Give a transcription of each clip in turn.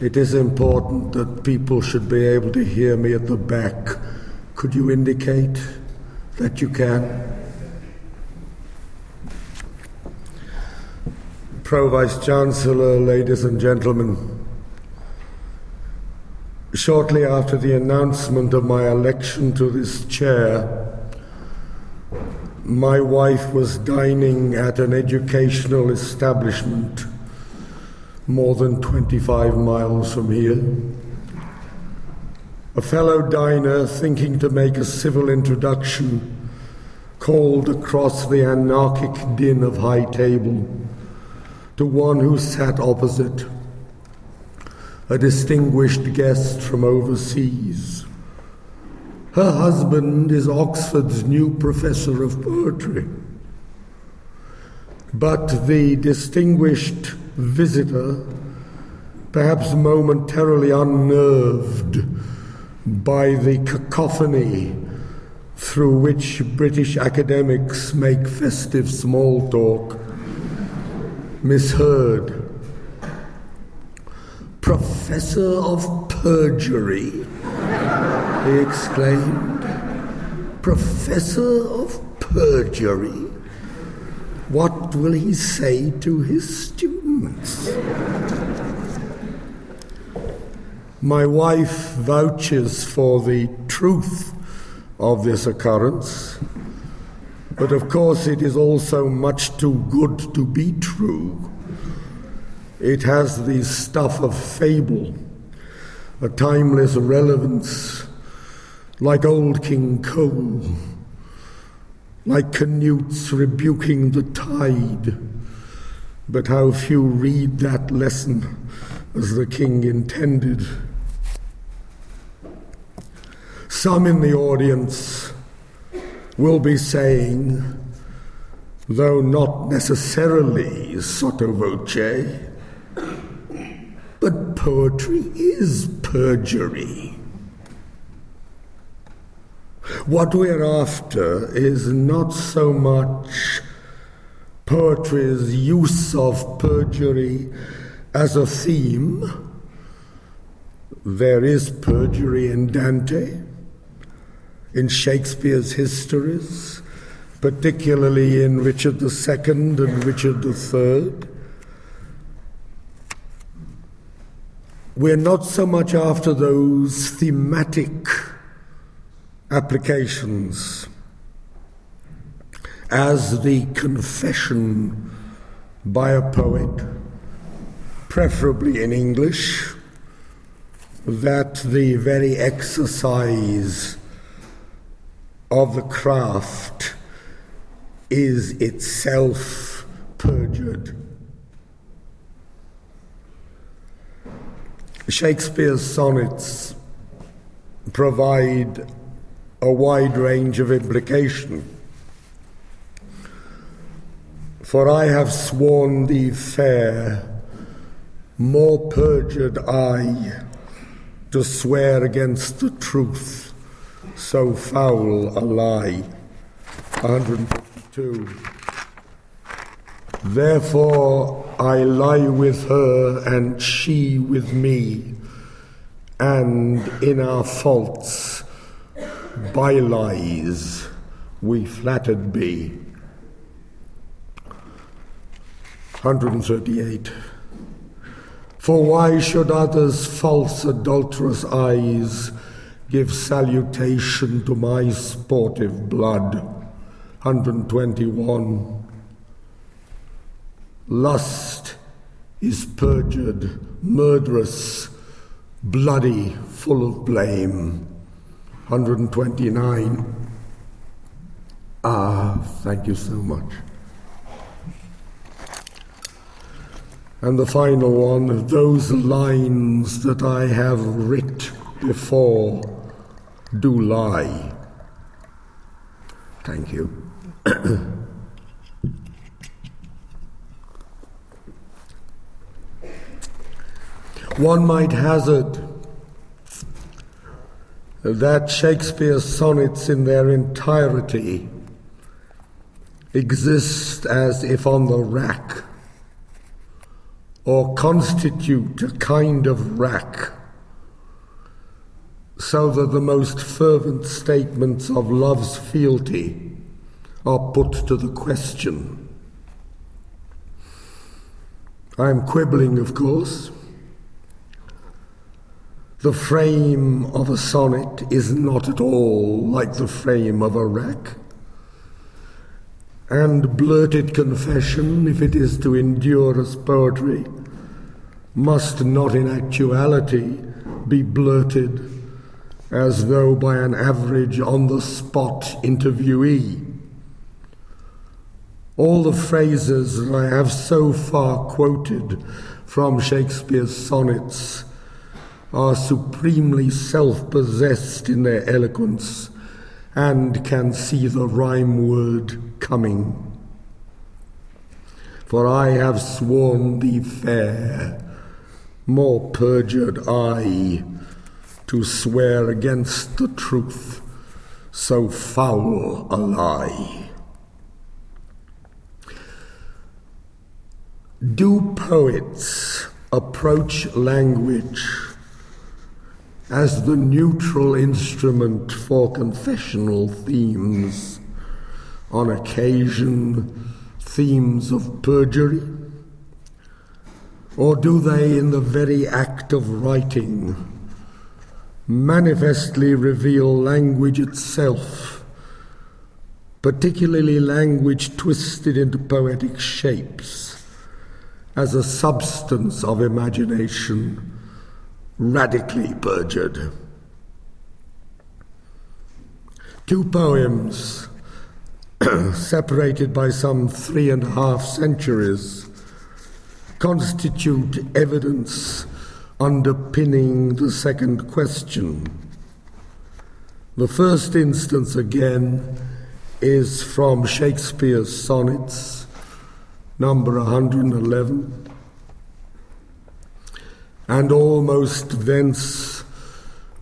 It is important that people should be able to hear me at the back. Could you indicate that you can? Pro Vice Chancellor, ladies and gentlemen, shortly after the announcement of my election to this chair, my wife was dining at an educational establishment more than 25 miles from here. A fellow diner, thinking to make a civil introduction, called across the anarchic din of high table to one who sat opposite, a distinguished guest from overseas. Her husband is Oxford's new professor of poetry. But the distinguished visitor, perhaps momentarily unnerved by the cacophony through which British academics make festive small talk, misheard. Professor of perjury, he exclaimed. Professor of perjury. What will he say to his students? My wife vouches for the truth of this occurrence, but of course it is also much too good to be true. It has the stuff of fable, a timeless relevance, like old King Cole like Canute's rebuking the tide. But how few read that lesson as the king intended. Some in the audience will be saying, though not necessarily sotto voce, but poetry is perjury. What we're after is not so much poetry's use of perjury as a theme. There is perjury in Dante, in Shakespeare's histories, particularly in Richard II and Richard III. We're not so much after those thematic applications as the confession by a poet, preferably in English, that the very exercise of the craft is itself perjured. Shakespeare's sonnets provide a wide range of implication. For I have sworn thee fair, more perjured I, to swear against the truth, so foul a lie. 152. Therefore I lie with her, and she with me, and in our faults by lies we flattered be. 138. For why should others' false adulterous eyes give salutation to my sportive blood? 121. Lust is perjured, murderous, bloody, full of blame. 129. Ah, thank you so much. And the final one, those lines that I have writ before do lie. Thank you. One might hazard that Shakespeare's sonnets in their entirety exist as if on the rack or constitute a kind of rack, so that the most fervent statements of love's fealty are put to the question. I am quibbling, of course. The frame of a sonnet is not at all like the frame of a rack. And blurted confession, if it is to endure as poetry, must not in actuality be blurted as though by an average on the spot interviewee. All the phrases that I have so far quoted from Shakespeare's sonnets are supremely self possessed in their eloquence and can see the rhyme word coming. For I have sworn thee fair, more perjured I, to swear against the truth, so foul a lie. Do poets approach language as the neutral instrument for confessional themes, on occasion, themes of perjury? Or do they, in the very act of writing, manifestly reveal language itself, particularly language twisted into poetic shapes, as a substance of imagination? Radically perjured. Two poems, separated by some three and a half centuries, constitute evidence underpinning the second question. The first instance, again, is from Shakespeare's sonnets, number 111 and almost thence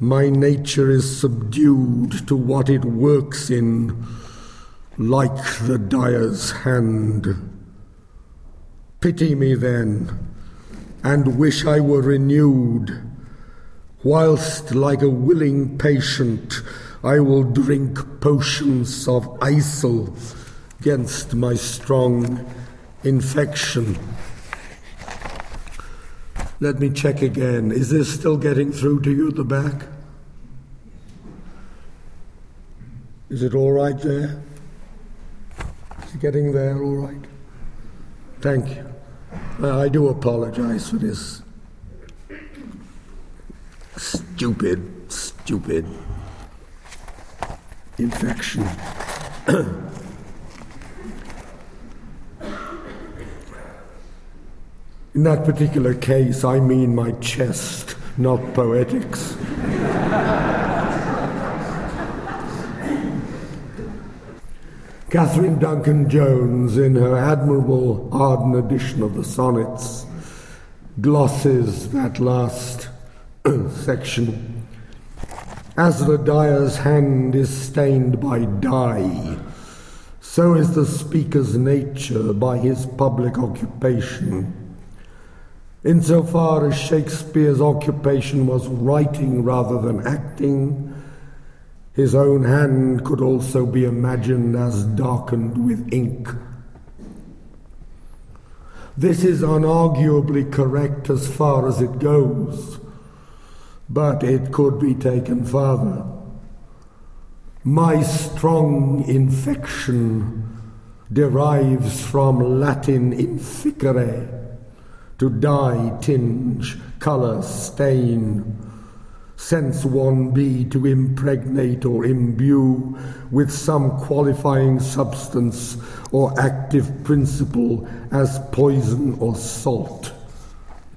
my nature is subdued to what it works in, like the dyer's hand. Pity me then, and wish I were renewed, whilst, like a willing patient, I will drink potions of eisel against my strong infection. Let me check again. Is this still getting through to you at the back? Is it all right there? Is it getting there all right? Thank you. Uh, I do apologize for this stupid, stupid infection. In that particular case, I mean my chest, not poetics. Katherine Duncan Jones, in her admirable Arden edition of the sonnets, glosses that last section. As the dyer's hand is stained by dye, so is the speaker's nature by his public occupation. Insofar as Shakespeare's occupation was writing rather than acting, his own hand could also be imagined as darkened with ink. This is unarguably correct as far as it goes, but it could be taken farther. My strong infection derives from Latin inficere, to dye, tinge, colour, stain, sense one be to impregnate or imbue with some qualifying substance or active principle as poison or salt,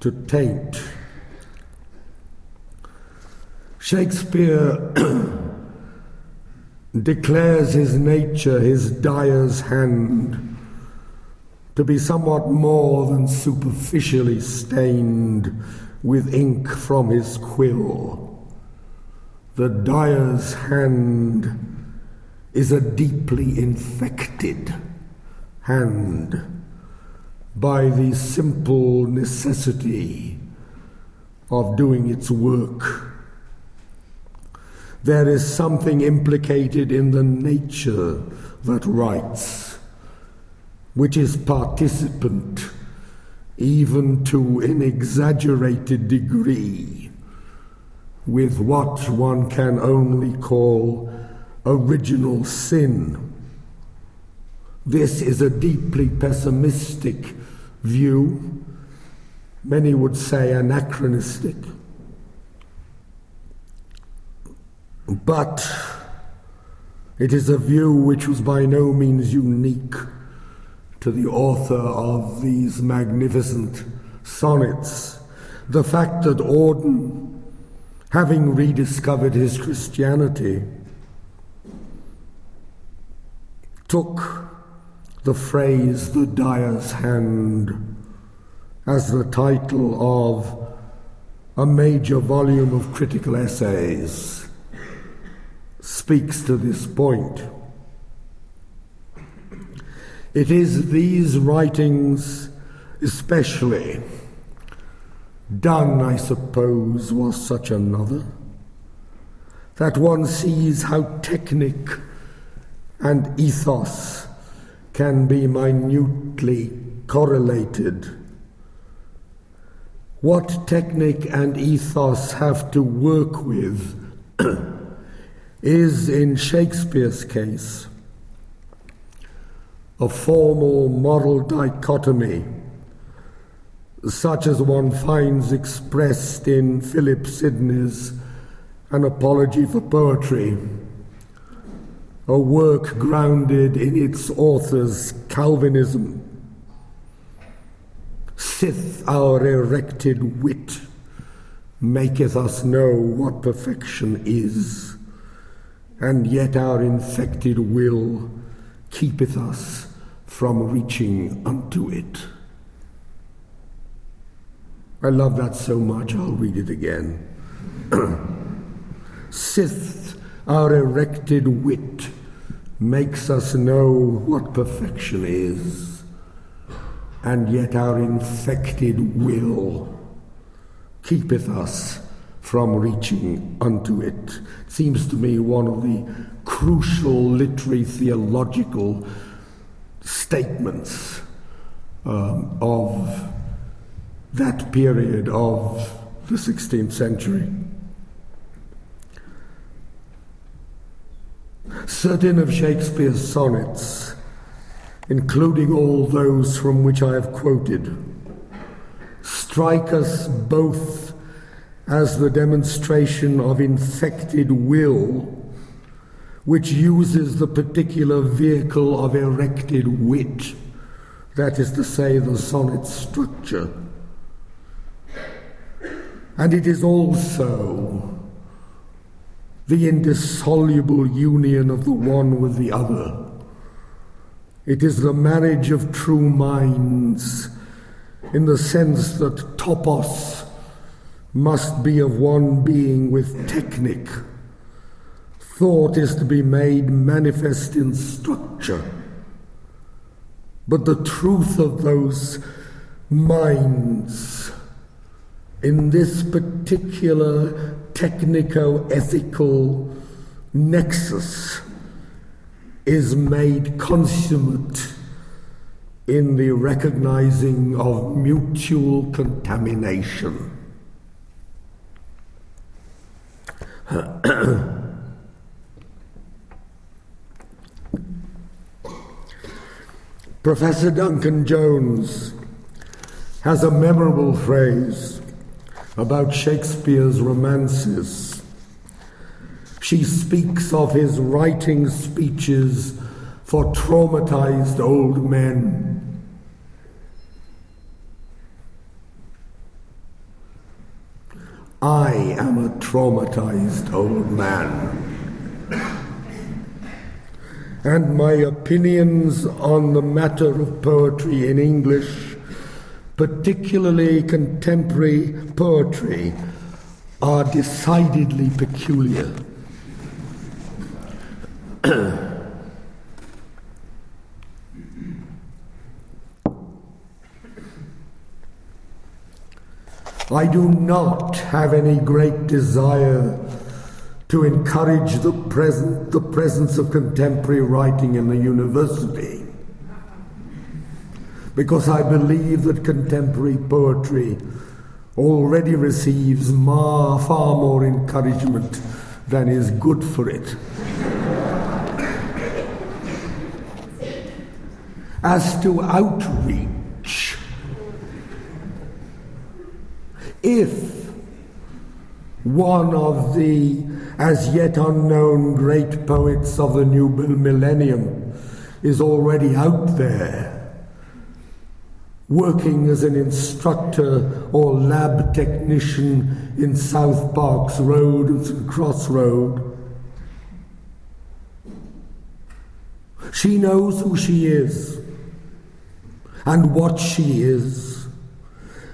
to taint. Shakespeare declares his nature his dyer's hand to be somewhat more than superficially stained with ink from his quill. The dyer's hand is a deeply infected hand, by the simple necessity of doing its work. There is something implicated in the nature that writes, which is participant even to an exaggerated degree with what one can only call original sin. This is a deeply pessimistic view, many would say anachronistic. But it is a view which was by no means unique to the author of these magnificent sonnets. The fact that Auden, having rediscovered his Christianity, took the phrase the dyer's hand as the title of a major volume of critical essays speaks to this point. It is these writings, especially, Donne, I suppose, was such another, that one sees how technic and ethos can be minutely correlated. What technic and ethos have to work with is, in Shakespeare's case, a formal moral dichotomy, such as one finds expressed in Philip Sidney's An Apology for Poetry, a work grounded in its author's Calvinism. Sith our erected wit maketh us know what perfection is, and yet our infected will keepeth us from reaching unto it. I love that so much, I'll read it again. Sith, our erected wit, makes us know what perfection is, and yet our infected will keepeth us from reaching unto it. Seems to me one of the crucial literary theological statements um, of that period of the 16th century. Certain of Shakespeare's sonnets, including all those from which I have quoted, strike us both as the demonstration of infected will which uses the particular vehicle of erected wit, that is to say, the sonnet structure. And it is also the indissoluble union of the one with the other. It is the marriage of true minds in the sense that topos must be of one being with technic Thought is to be made manifest in structure. But the truth of those minds in this particular technico ethical nexus is made consummate in the recognizing of mutual contamination. Professor Duncan Jones has a memorable phrase about Shakespeare's romances. She speaks of his writing speeches for traumatized old men. I am a traumatized old man and my opinions on the matter of poetry in English, particularly contemporary poetry, are decidedly peculiar. I do not have any great desire to encourage the, present, the presence of contemporary writing in the university because I believe that contemporary poetry already receives far, far more encouragement than is good for it. As to outreach, if one of the as yet unknown great poets of the new millennium is already out there working as an instructor or lab technician in South Parks Road Crossroad. She knows who she is and what she is,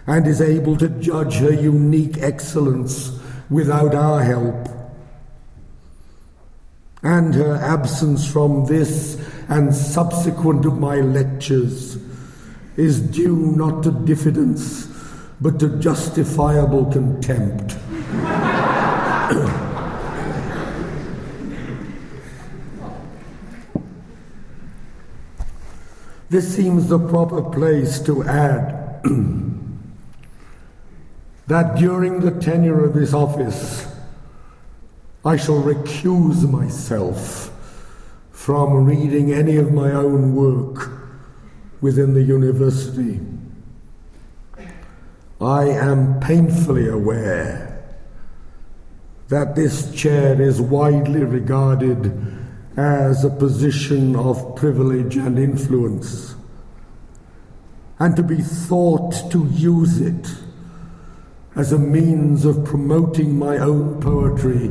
and is able to judge her unique excellence without our help. And her absence from this and subsequent of my lectures is due not to diffidence, but to justifiable contempt. this seems the proper place to add that during the tenure of this office, I shall recuse myself from reading any of my own work within the university. I am painfully aware that this chair is widely regarded as a position of privilege and influence, and to be thought to use it as a means of promoting my own poetry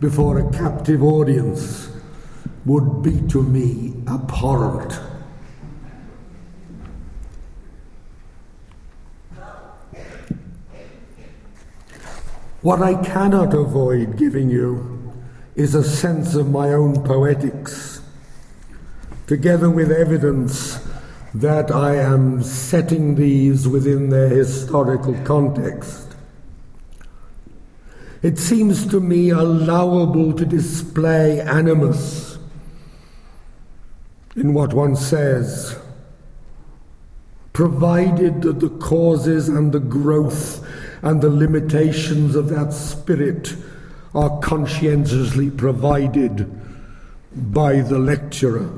before a captive audience would be to me abhorrent. What I cannot avoid giving you is a sense of my own poetics, together with evidence that I am setting these within their historical context. It seems to me allowable to display animus in what one says, provided that the causes and the growth and the limitations of that spirit are conscientiously provided by the lecturer.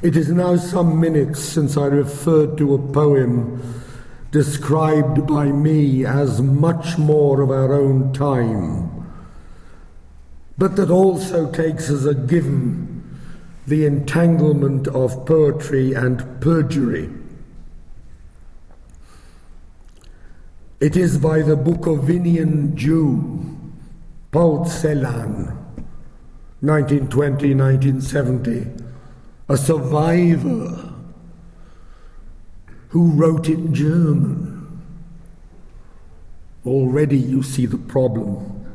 It is now some minutes since I referred to a poem described by me as much more of our own time, but that also takes as a given the entanglement of poetry and perjury. It is by the Bukovinian Jew, Paul Celan, 1920 1970, a survivor who wrote in German. Already you see the problem.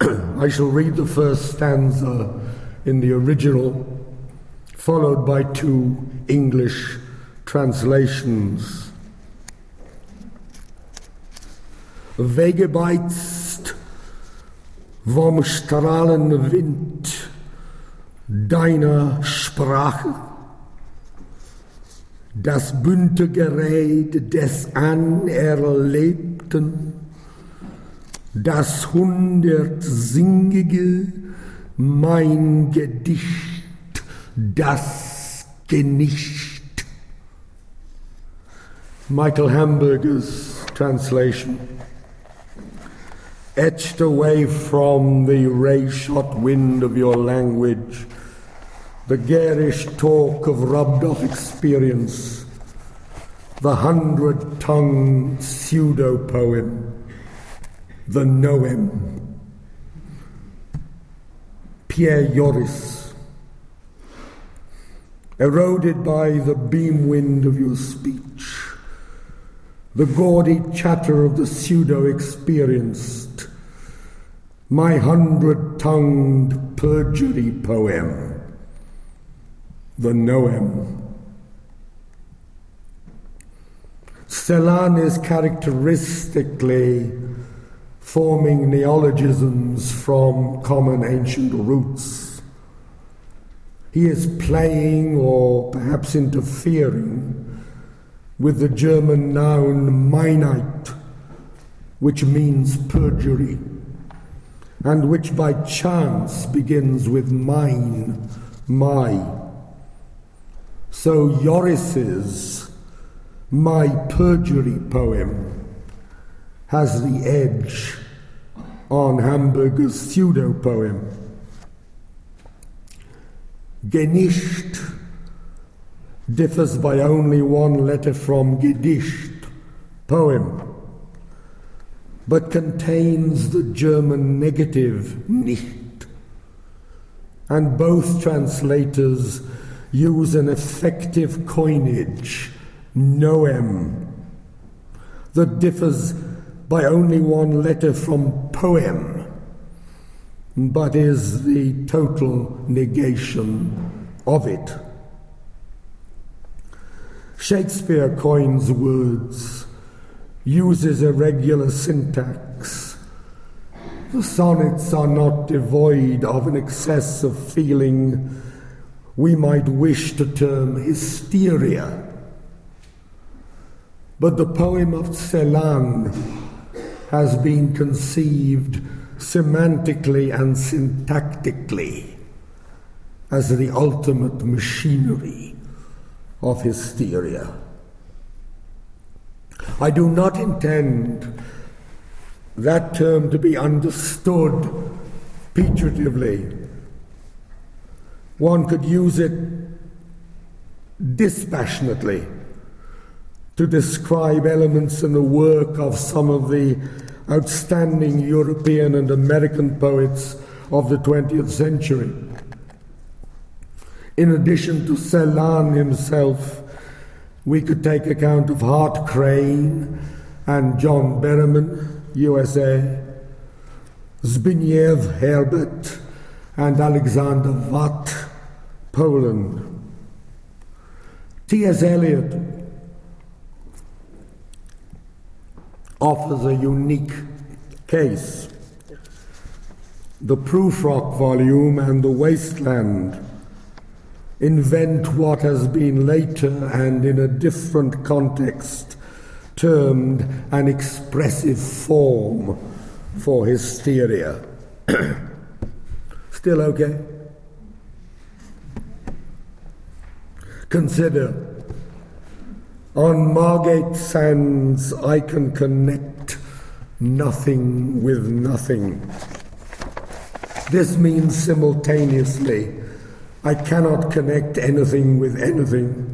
I shall read the first stanza in the original, followed by two English translations. Weggebeizt vom strahlenden Wind deiner Sprache, das bunte Gerät des Anerlebten, das hundertsingige mein Gedicht, das Genicht. Michael Hamburger's translation. Etched away from the ray shot wind of your language, the garish talk of rubbed off experience, the hundred tongued pseudo poem, the noem. Pierre Joris, eroded by the beam wind of your speech, the gaudy chatter of the pseudo experienced, my hundred tongued perjury poem, the Noem. Celan is characteristically forming neologisms from common ancient roots. He is playing or perhaps interfering with the German noun Meineid, which means perjury, and which by chance begins with mine, my. So Joris's my perjury poem has the edge on Hamburger's pseudo poem. Genicht differs by only one letter from Gedicht, poem, but contains the German negative nicht. And both translators use an effective coinage noem, that differs by only one letter from poem, but is the total negation of it. Shakespeare coins words, uses irregular syntax. The sonnets are not devoid of an excess of feeling we might wish to term hysteria. But the poem of Celan has been conceived semantically and syntactically as the ultimate machinery of hysteria. I do not intend that term to be understood pejoratively. One could use it dispassionately to describe elements in the work of some of the outstanding European and American poets of the 20th century. In addition to Celan himself, we could take account of Hart Crane and John Berryman, USA, Zbigniew Herbert and Alexander Wat, Poland. T.S. Eliot offers a unique case. The Prufrock volume and The Wasteland invent what has been later and in a different context termed an expressive form for hysteria. Still okay? Consider on Margate Sands, I can connect nothing with nothing. This means simultaneously, I cannot connect anything with anything.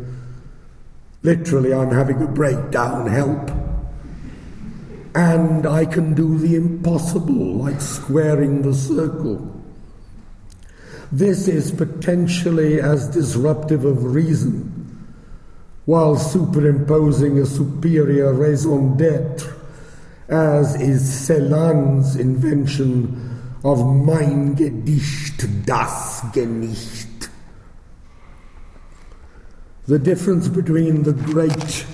Literally, I'm having a breakdown, help. And I can do the impossible, like squaring the circle. This is potentially as disruptive of reason while superimposing a superior raison d'etre, as is Celan's invention of mein Gedicht, das Genicht. The difference between the great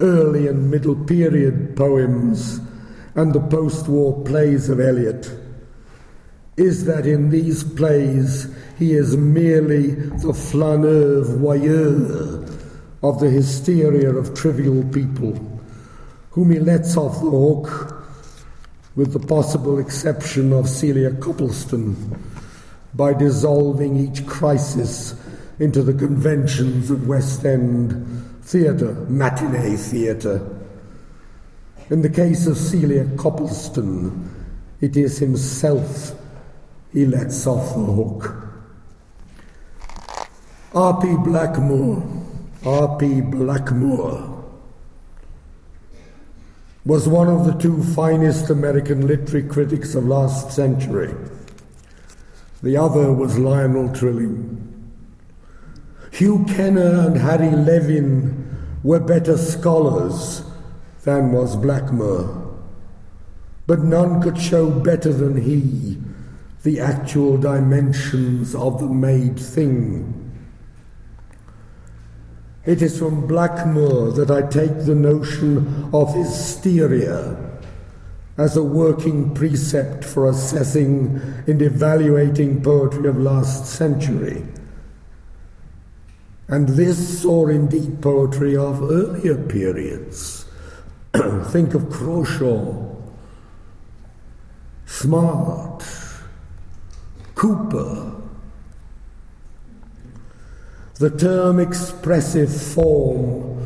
early and middle period poems and the post war plays of Eliot is that in these plays he is merely the flaneur voyeur of the hysteria of trivial people, whom he lets off the hook, with the possible exception of Celia Coplestone, by dissolving each crisis into the conventions of West End theatre, matinee theatre. In the case of Celia Coplestone, it is himself he lets off the hook. R.P. Blackmur R.P. Blackmur was one of the two finest American literary critics of last century. The other was Lionel Trilling. Hugh Kenner and Harry Levin were better scholars than was Blackmur, but none could show better than he the actual dimensions of the made thing It is from Blackmur that I take the notion of hysteria as a working precept for assessing and evaluating poetry of last century. And this, or indeed poetry of earlier periods. Think of Crashaw, Smart, Cowper. The term expressive form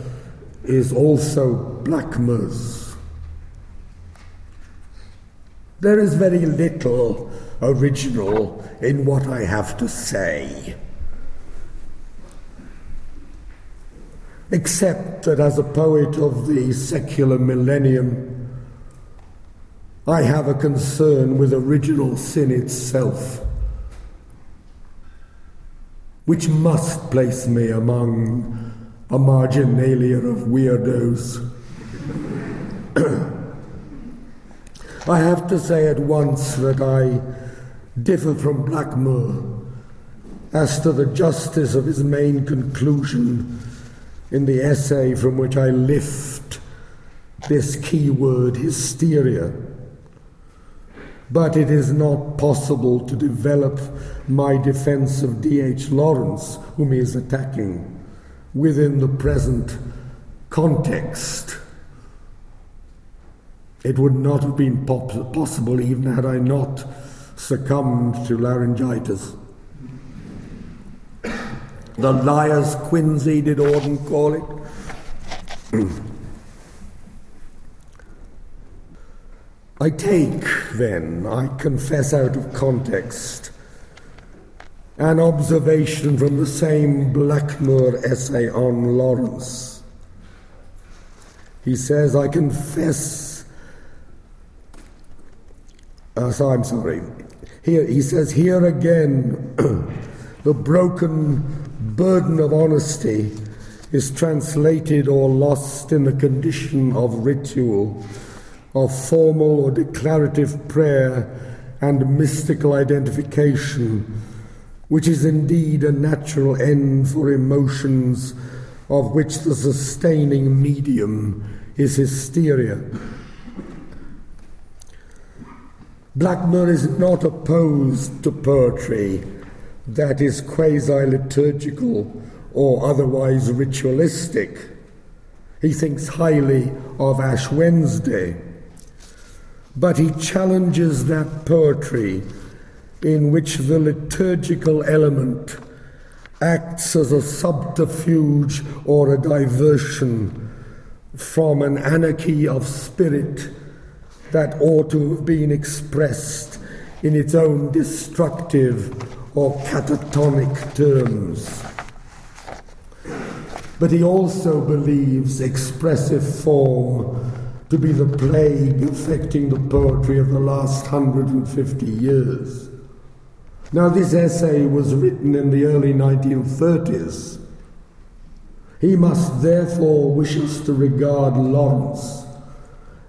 is also Blackmur's. There is very little original in what I have to say. Except that as a poet of the secular millennium, I have a concern with original sin itself, which must place me among a marginalia of weirdos. I have to say at once that I differ from Blackmur as to the justice of his main conclusion in the essay from which I lift this key word, hysteria. But it is not possible to develop my defense of D.H. Lawrence, whom he is attacking, within the present context. It would not have been pop- possible even had I not succumbed to laryngitis. The liar's quinsy, did Auden call it? I take, then, I confess out of context, an observation from the same Blackmur essay on Lawrence. He says, I confess. Uh, so I'm sorry. Here he says, here again, the broken burden of honesty is translated or lost in the condition of ritual of formal or declarative prayer and mystical identification, which is indeed a natural end for emotions of which the sustaining medium is hysteria. Blackmur is not opposed to poetry that is quasi liturgical or otherwise ritualistic. He thinks highly of Ash Wednesday but he challenges that poetry in which the liturgical element acts as a subterfuge or a diversion from an anarchy of spirit that ought to have been expressed in its own destructive or catatonic terms. But he also believes expressive form to be the plague affecting the poetry of the last 150 years. Now, this essay was written in the early 1930s. He must therefore wish us to regard Lawrence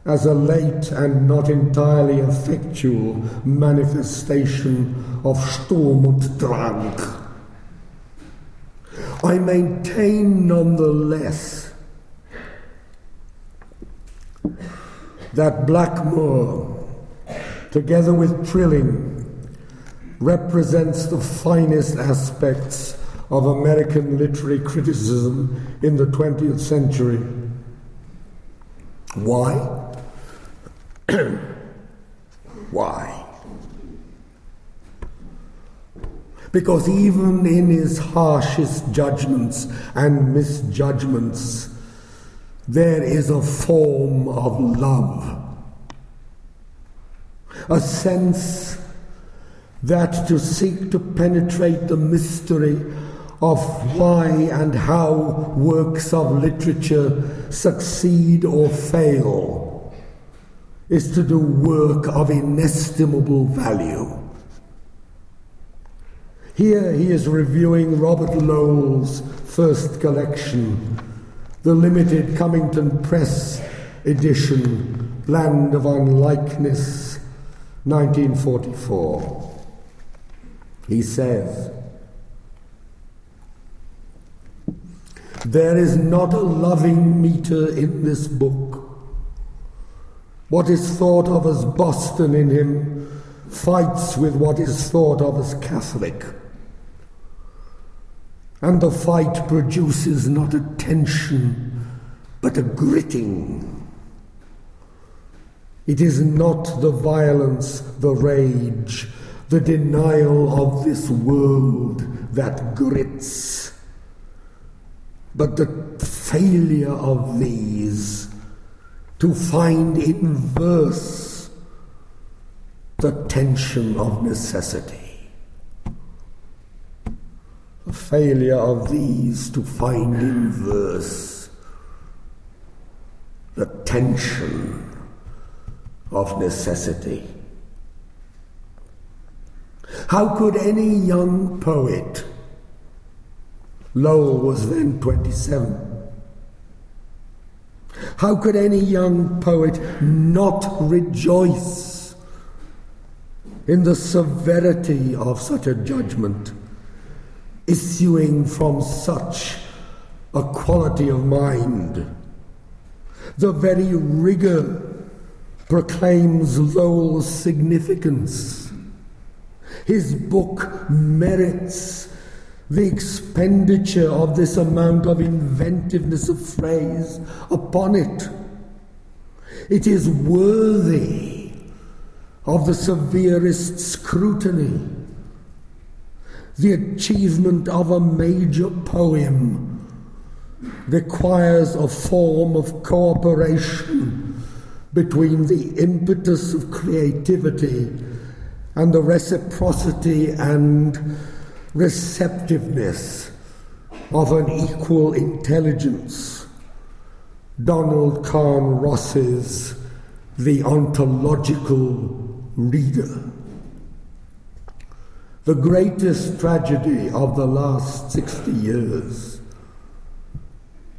as a late and not entirely effectual manifestation of Sturm und Drang. I maintain nonetheless that Blackmur, together with Trilling, represents the finest aspects of American literary criticism in the 20th century. Why? Why? Because even in his harshest judgments and misjudgments, there is a form of love, a sense that to seek to penetrate the mystery of why and how works of literature succeed or fail is to do work of inestimable value. Here he is reviewing Robert Lowell's first collection the limited Cummington Press edition, Land of Unlikeness, 1944. He says, There is not a loving meter in this book. What is thought of as Boston in him fights with what is thought of as Catholic. And the fight produces not a tension, but a gritting. It is not the violence, the rage, the denial of this world that grits, but the failure of these to find in verse the tension of necessity. Failure of these to find in verse the tension of necessity. How could any young poet, Lowell was then 27, how could any young poet not rejoice in the severity of such a judgment issuing from such a quality of mind? The very rigor proclaims Lowell's significance. His book merits the expenditure of this amount of inventiveness of phrase upon it. It is worthy of the severest scrutiny. The achievement of a major poem requires a form of cooperation between the impetus of creativity and the reciprocity and receptiveness of an equal intelligence. Donald Kahn Ross's The Ontological Reader. The greatest tragedy of the last 60 years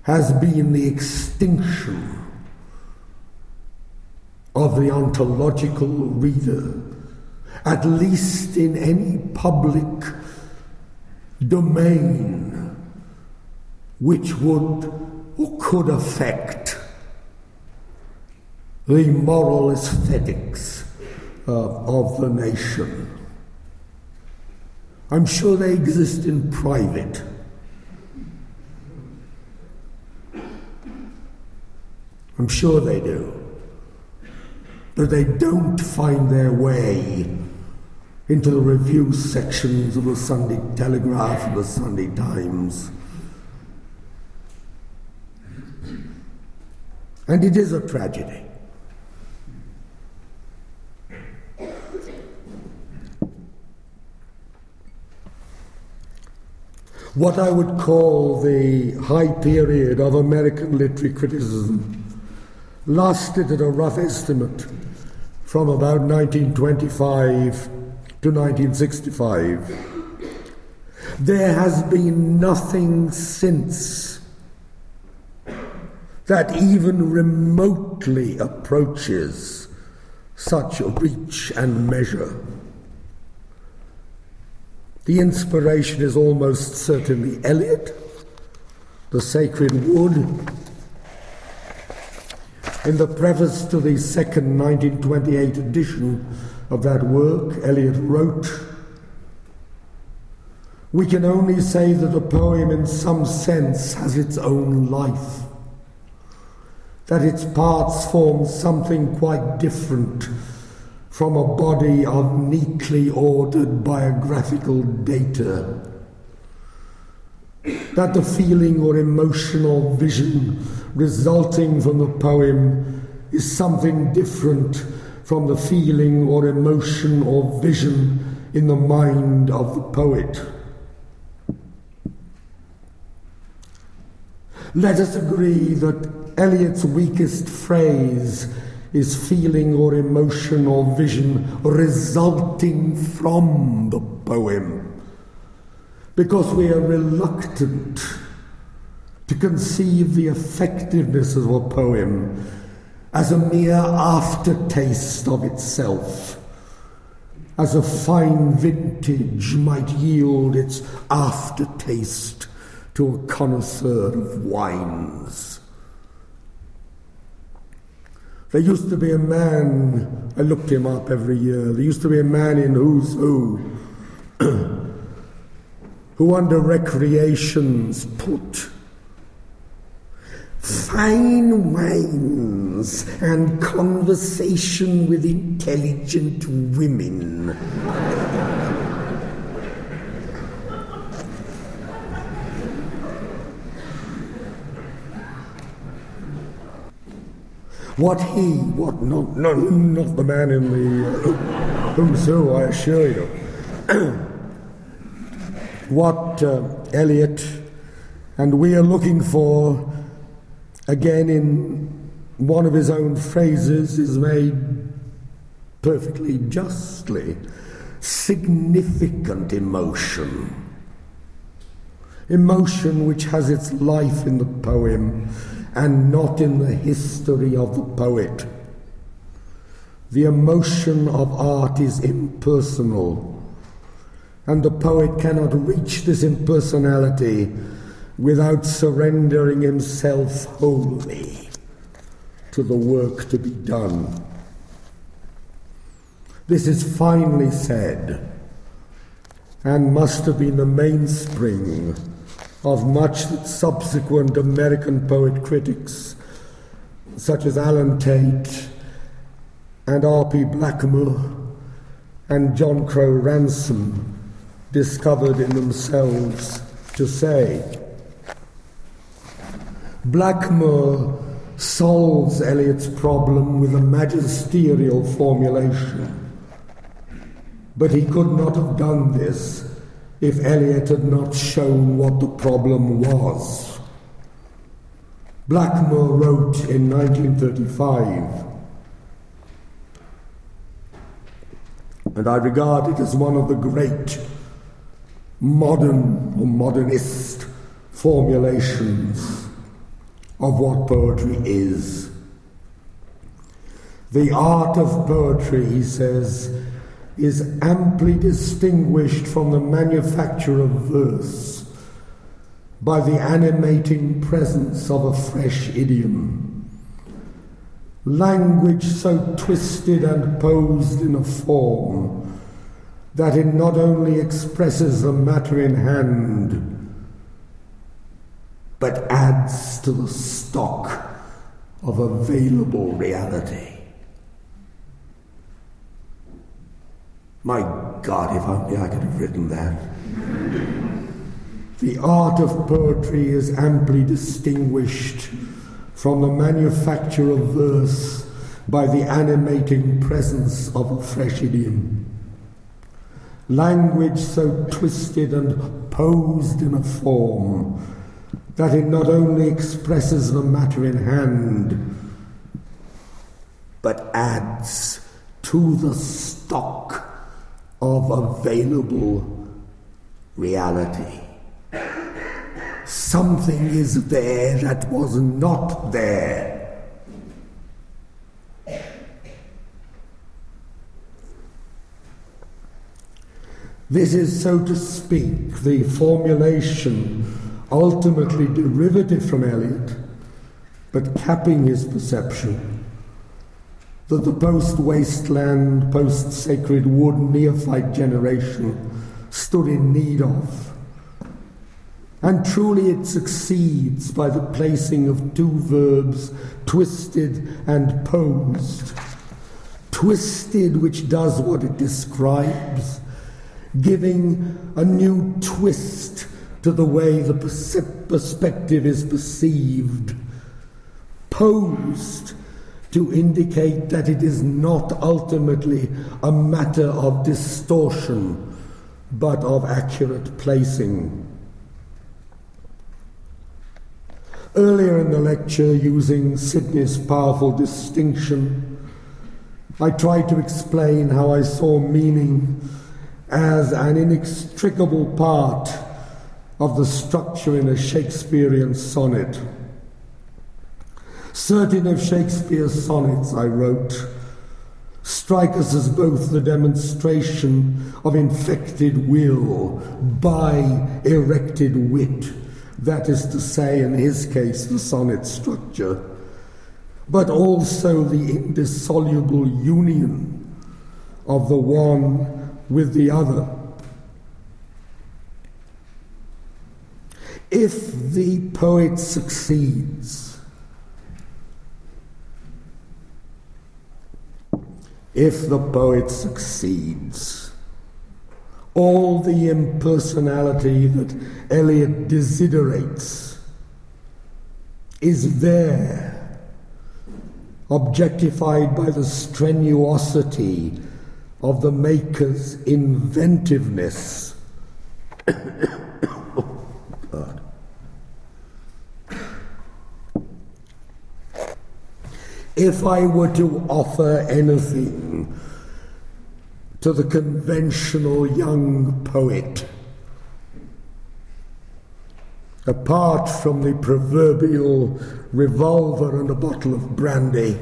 has been the extinction of the ontological reader, at least in any public domain which would or could affect the moral aesthetics uh, of the nation. I'm sure they exist in private. I'm sure they do. But they don't find their way into the review sections of the Sunday Telegraph and the Sunday Times. And it is a tragedy. What I would call the high period of American literary criticism lasted at a rough estimate from about 1925 to 1965. There has been nothing since that even remotely approaches such a reach and measure. The inspiration is almost certainly Eliot, the sacred wood. In the preface to the second 1928 edition of that work, Eliot wrote, We can only say that a poem, in some sense, has its own life, that its parts form something quite different from a body of neatly ordered biographical data. That the feeling or emotional vision resulting from the poem is something different from the feeling or emotion or vision in the mind of the poet. Let us agree that Eliot's weakest phrase is feeling or emotion or vision resulting from the poem. Because we are reluctant to conceive the effectiveness of a poem as a mere aftertaste of itself, as a fine vintage might yield its aftertaste to a connoisseur of wines. There used to be a man, I looked him up every year, there used to be a man in Who's Who who under recreations put fine wines and conversation with intelligent women. What he, what not, no, not the man in the uh, who's who, I assure you. what uh, Eliot and we are looking for, again in one of his own phrases, is made perfectly justly significant emotion. Emotion which has its life in the poem and not in the history of the poet. The emotion of art is impersonal, and the poet cannot reach this impersonality without surrendering himself wholly to the work to be done. This is finely said and must have been the mainspring of much subsequent American poet critics, such as Allen Tate and R.P. Blackmur and John Crowe Ransom, discovered in themselves to say. Blackmur solves Eliot's problem with a magisterial formulation. But he could not have done this if Eliot had not shown what the problem was. Blackmur wrote in 1935, and I regard it as one of the great modern or modernist formulations of what poetry is. The art of poetry, he says, is amply distinguished from the manufacture of verse by the animating presence of a fresh idiom. Language so twisted and posed in a form that it not only expresses the matter in hand, but adds to the stock of available reality. My God, if only I could have written that. The art of poetry is amply distinguished from the manufacture of verse by the animating presence of a fresh idiom. Language so twisted and posed in a form that it not only expresses the matter in hand, but adds to the stock of available reality. Something is there that was not there. This is, so to speak, the formulation ultimately derivative from Eliot, but capping his perception that the post wasteland, post sacred wood neophyte generation stood in need of. And truly it succeeds by the placing of two verbs, twisted and posed. Twisted, which does what it describes, giving a new twist to the way the perspective is perceived. Posed, to indicate that it is not ultimately a matter of distortion, but of accurate placing. Earlier in the lecture, using Sidney's powerful distinction, I tried to explain how I saw meaning as an inextricable part of the structure in a Shakespearean sonnet. Certain of Shakespeare's sonnets I wrote strike us as both the demonstration of infected will by erected wit that is to say, in his case, the sonnet structure, but also the indissoluble union of the one with the other. If the poet succeeds, if the poet succeeds, all the impersonality that Eliot desiderates is there, objectified by the strenuosity of the maker's inventiveness. If I were to offer anything to the conventional young poet. Apart from the proverbial revolver and a bottle of brandy,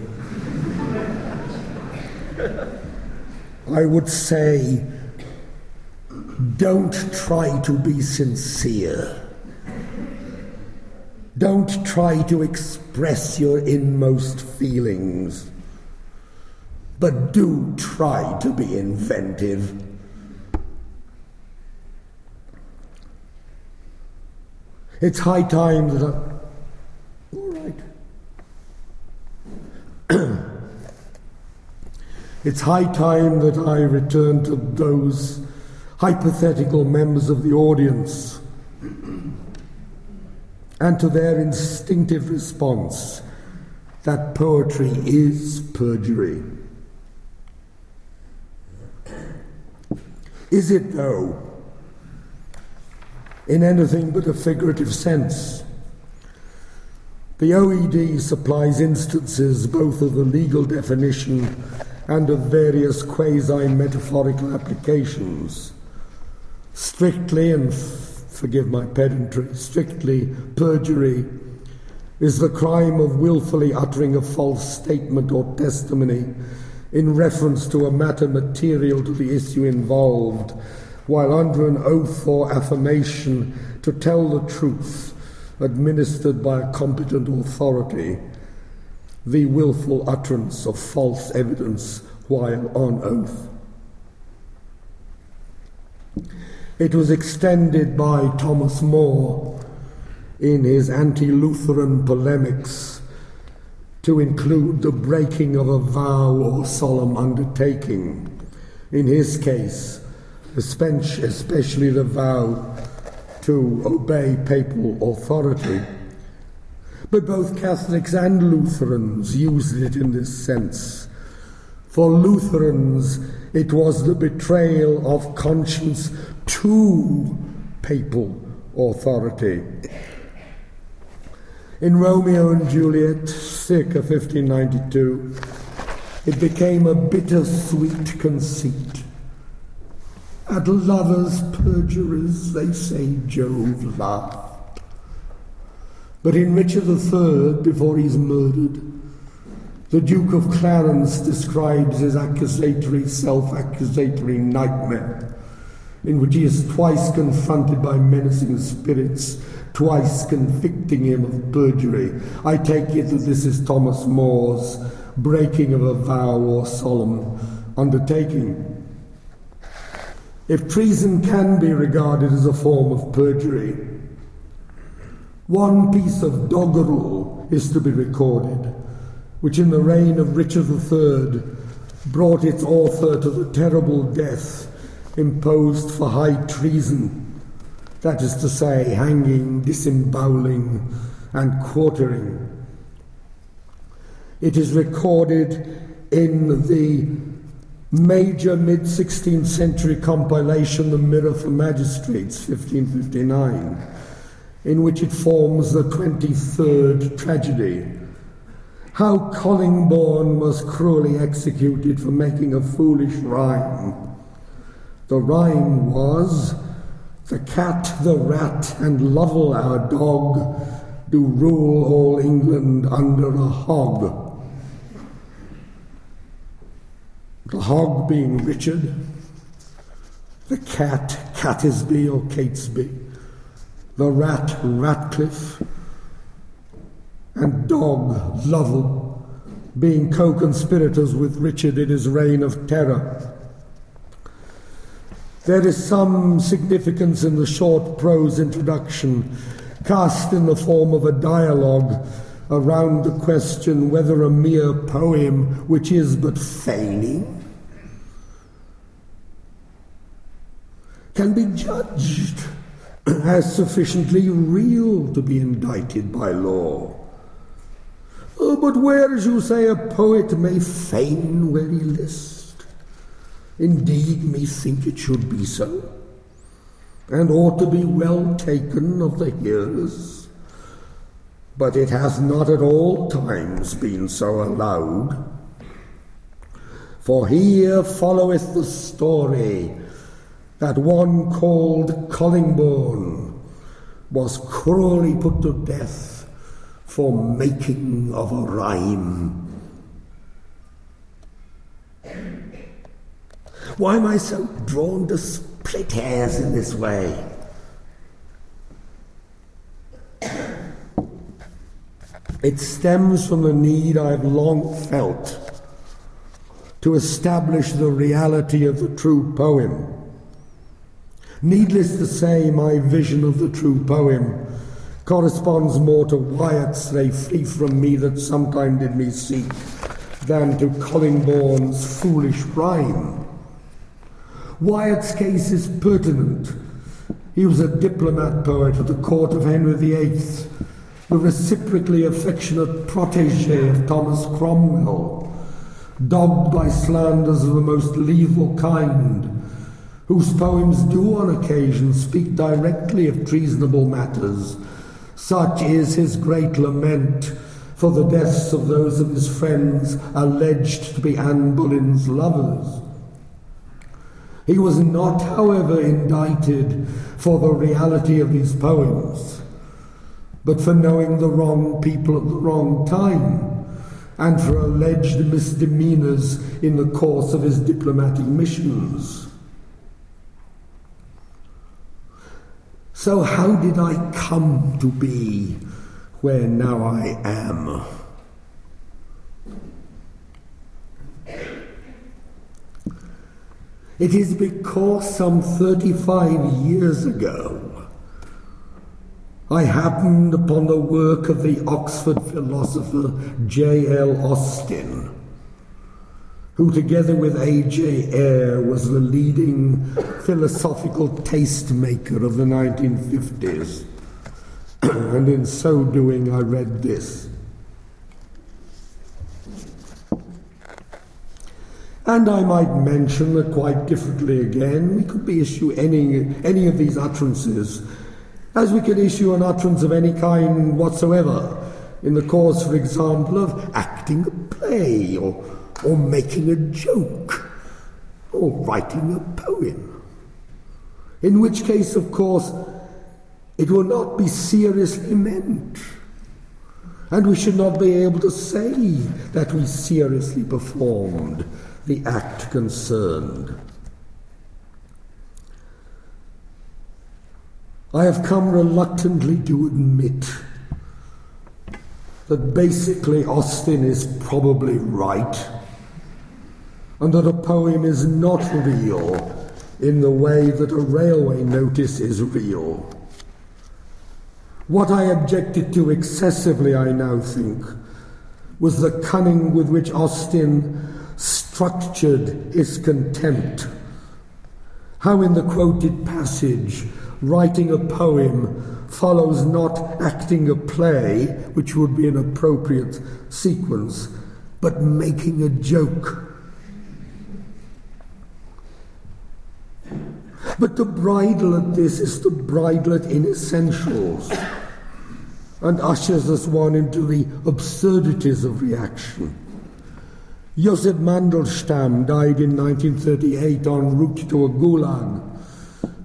I would say don't try to be sincere. Don't try to express your inmost feelings but do try to be inventive. It's high time that I. All right. it's high time that I return to those hypothetical members of the audience and to their instinctive response that poetry is perjury. Is it, though, in anything but a figurative sense? The OED supplies instances both of the legal definition and of various quasi metaphorical applications. Strictly, and forgive my pedantry, strictly, perjury is the crime of wilfully uttering a false statement or testimony in reference to a matter material to the issue involved, while under an oath or affirmation to tell the truth administered by a competent authority, the wilful utterance of false evidence while on oath. It was extended by Thomas More in his anti Lutheran polemics to include the breaking of a vow or solemn undertaking. In his case, especially the vow to obey papal authority. But both Catholics and Lutherans used it in this sense. For Lutherans, it was the betrayal of conscience to papal authority. In Romeo and Juliet, circa 1592, it became a bittersweet conceit. At lovers' perjuries, they say Jove laughed. But in Richard III, before he's murdered, the Duke of Clarence describes his accusatory, self accusatory nightmare, in which he is twice confronted by menacing spirits twice convicting him of perjury. I take it that this is Thomas More's breaking of a vow or solemn undertaking. If treason can be regarded as a form of perjury, one piece of doggerel is to be recorded, which in the reign of Richard III brought its author to the terrible death imposed for high treason that is to say, hanging, disemboweling, and quartering. It is recorded in the major mid 16th century compilation, The Mirror for Magistrates, 1559, in which it forms the 23rd tragedy. How Collingbourne was cruelly executed for making a foolish rhyme. The rhyme was the cat, the rat, and Lovell, our dog, do rule all England under a hog. The hog being Richard, the cat, Catesby or Catesby, the the rat Ratcliffe, and dog Lovell being co conspirators with Richard in his reign of terror. There is some significance in the short prose introduction, cast in the form of a dialogue around the question whether a mere poem, which is but feigning, can be judged as sufficiently real to be indicted by law. Oh, where, as you say a poet may feign where he list, indeed methinks it should be so, and ought to be well taken of the hearers. But it has not at all times been so allowed. For here followeth the story that one called Collingbourne was cruelly put to death for making of a rhyme. Why am I so drawn to split hairs in this way? It stems from the need I've long felt to establish the reality of the true poem Needless to say, my vision of the true poem corresponds more to Wyatt's They Flee From Me That Sometime Did Me Seek than to Collingbourne's foolish rhyme. Wyatt's case is pertinent. He was a diplomat poet at the court of Henry VIII, the reciprocally affectionate protege of Thomas Cromwell, dogged by slanders of the most lethal kind whose poems do on occasion speak directly of treasonable matters. Such is his great lament for the deaths of those of his friends alleged to be Anne Boleyn's lovers. He was not, however, indicted for the reality of his poems, but for knowing the wrong people at the wrong time, and for alleged misdemeanors in the course of his diplomatic missions. So, how did I come to be where now I am? It is because some 35 years ago I happened upon the work of the Oxford philosopher J.L. Austin who, together with A.J. Ayer, was the leading philosophical tastemaker of the 1950s. and in so doing, I read this. And I might mention that quite differently again, we could be issue any, any of these utterances as we could issue an utterance of any kind whatsoever in the course, for example, of acting a play or or making a joke, or writing a poem. In which case, of course, it will not be seriously meant. And we should not be able to say that we seriously performed the act concerned. I have come reluctantly to admit that basically Austin is probably right and that a poem is not real in the way that a railway notice is real. What I objected to excessively, I now think, was the cunning with which Austin structured his contempt. How, in the quoted passage, writing a poem follows not acting a play, which would be an appropriate sequence, but making a joke But to bridle at this is to bridle it in essentials and ushers us one into the absurdities of reaction. Josef Mandelstam died in 1938 en route to a gulag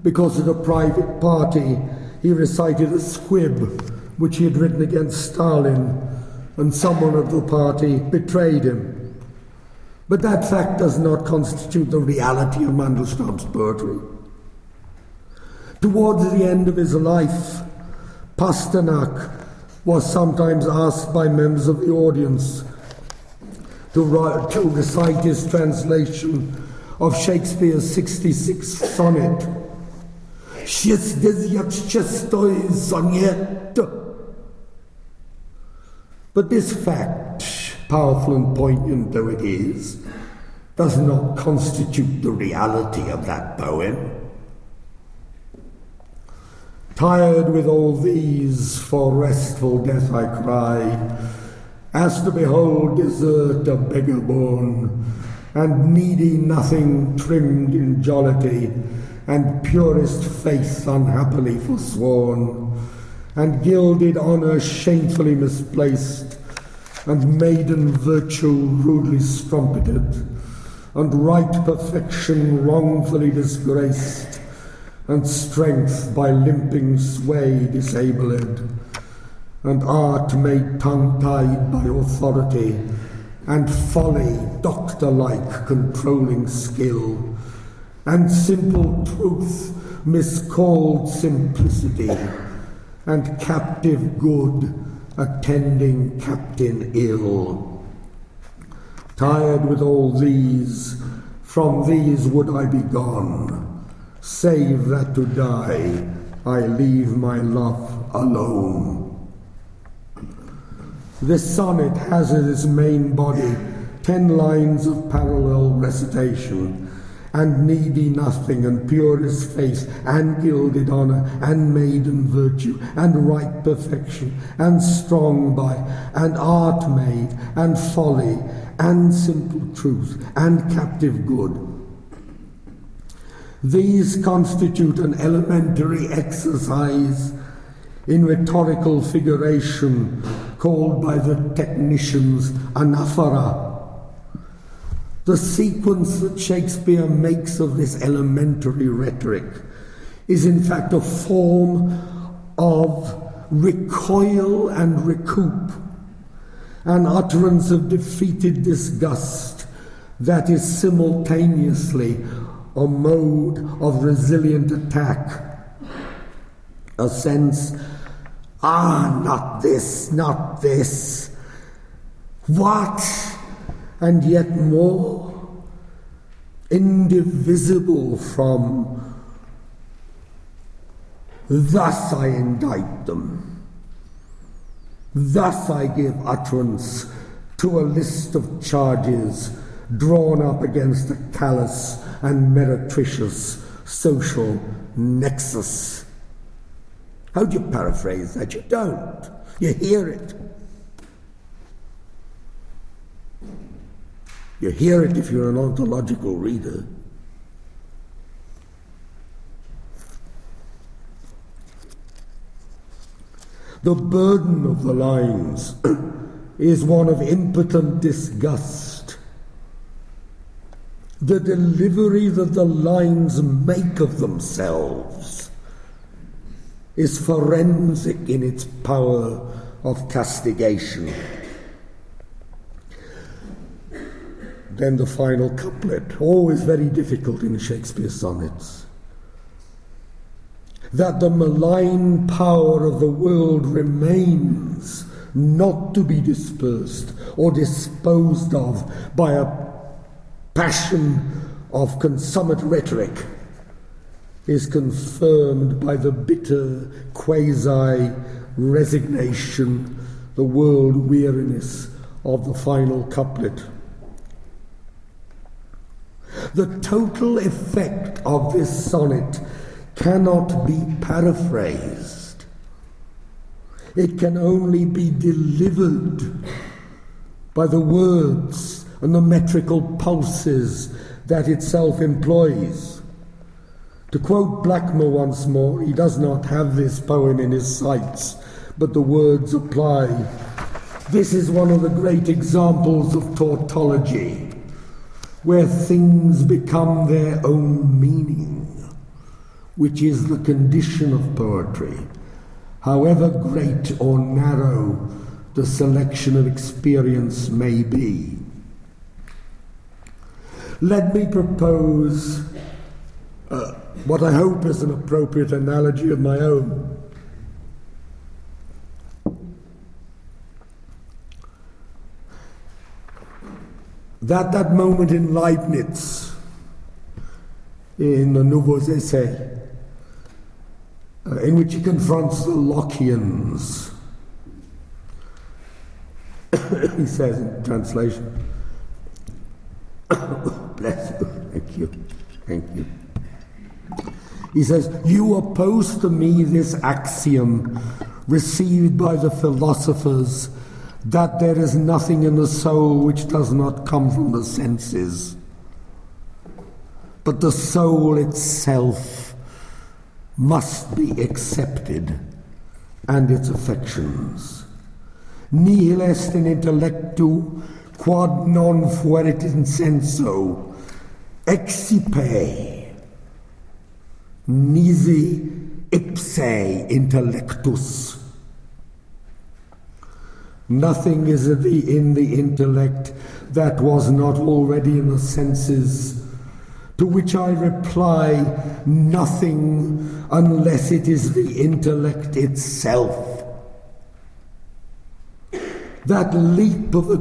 because at a private party he recited a squib which he had written against Stalin and someone of the party betrayed him. But that fact does not constitute the reality of Mandelstam's poetry. Towards the end of his life, Pasternak was sometimes asked by members of the audience to, write, to recite his translation of Shakespeare's 66th sonnet. But this fact, powerful and poignant though it is, does not constitute the reality of that poem. Tired with all these, for restful death I cry, as to behold desert a beggar born, and needy nothing trimmed in jollity, and purest faith unhappily forsworn, and gilded honour shamefully misplaced, and maiden virtue rudely strumpeted, and right perfection wrongfully disgraced, and strength by limping sway disabled, and art made tongue-tied by authority, and folly doctor-like controlling skill, and simple truth miscalled simplicity, and captive good attending captain ill. Tired with all these, from these would I be gone save that to die I leave my love alone. This sonnet has as its main body ten lines of parallel recitation, and needy nothing, and purest faith, and gilded honour, and maiden virtue, and right perfection, and strong by, and art made, and folly, and simple truth, and captive good these constitute an elementary exercise in rhetorical figuration called by the technicians anaphora. The sequence that Shakespeare makes of this elementary rhetoric is in fact a form of recoil and recoup, an utterance of defeated disgust that is simultaneously a mode of resilient attack. A sense, ah, not this, not this. What? And yet more indivisible from Thus I indict them. Thus I give utterance to a list of charges drawn up against a callous and meretricious social nexus. How do you paraphrase that? You don't. You hear it. You hear it if you're an ontological reader. The burden of the lines is one of impotent disgust the delivery that the lines make of themselves is forensic in its power of castigation. Then the final couplet, always very difficult in Shakespeare's sonnets. That the malign power of the world remains not to be dispersed or disposed of by a passion of consummate rhetoric is confirmed by the bitter quasi resignation, the world weariness of the final couplet. The total effect of this sonnet cannot be paraphrased. It can only be delivered by the words and the metrical pulses that itself employs. To quote Blackmur once more, he does not have this poem in his sights, but the words apply. This is one of the great examples of tautology, where things become their own meaning, which is the condition of poetry, however great or narrow the selection of experience may be. Let me propose uh, what I hope is an appropriate analogy of my own. That that moment in Leibniz, in the Nouveaux Essais, uh, in which he confronts the Lockeans, he says in translation. thank you. He says, You oppose to me this axiom received by the philosophers that there is nothing in the soul which does not come from the senses, but the soul itself must be accepted and its affections. Nihil est in intellectu quod non fuerit in sensu, excipe, nisi ipse intellectus. Nothing is in the intellect that was not already in the senses. To which I reply, nothing unless it is the intellect itself. That leap of the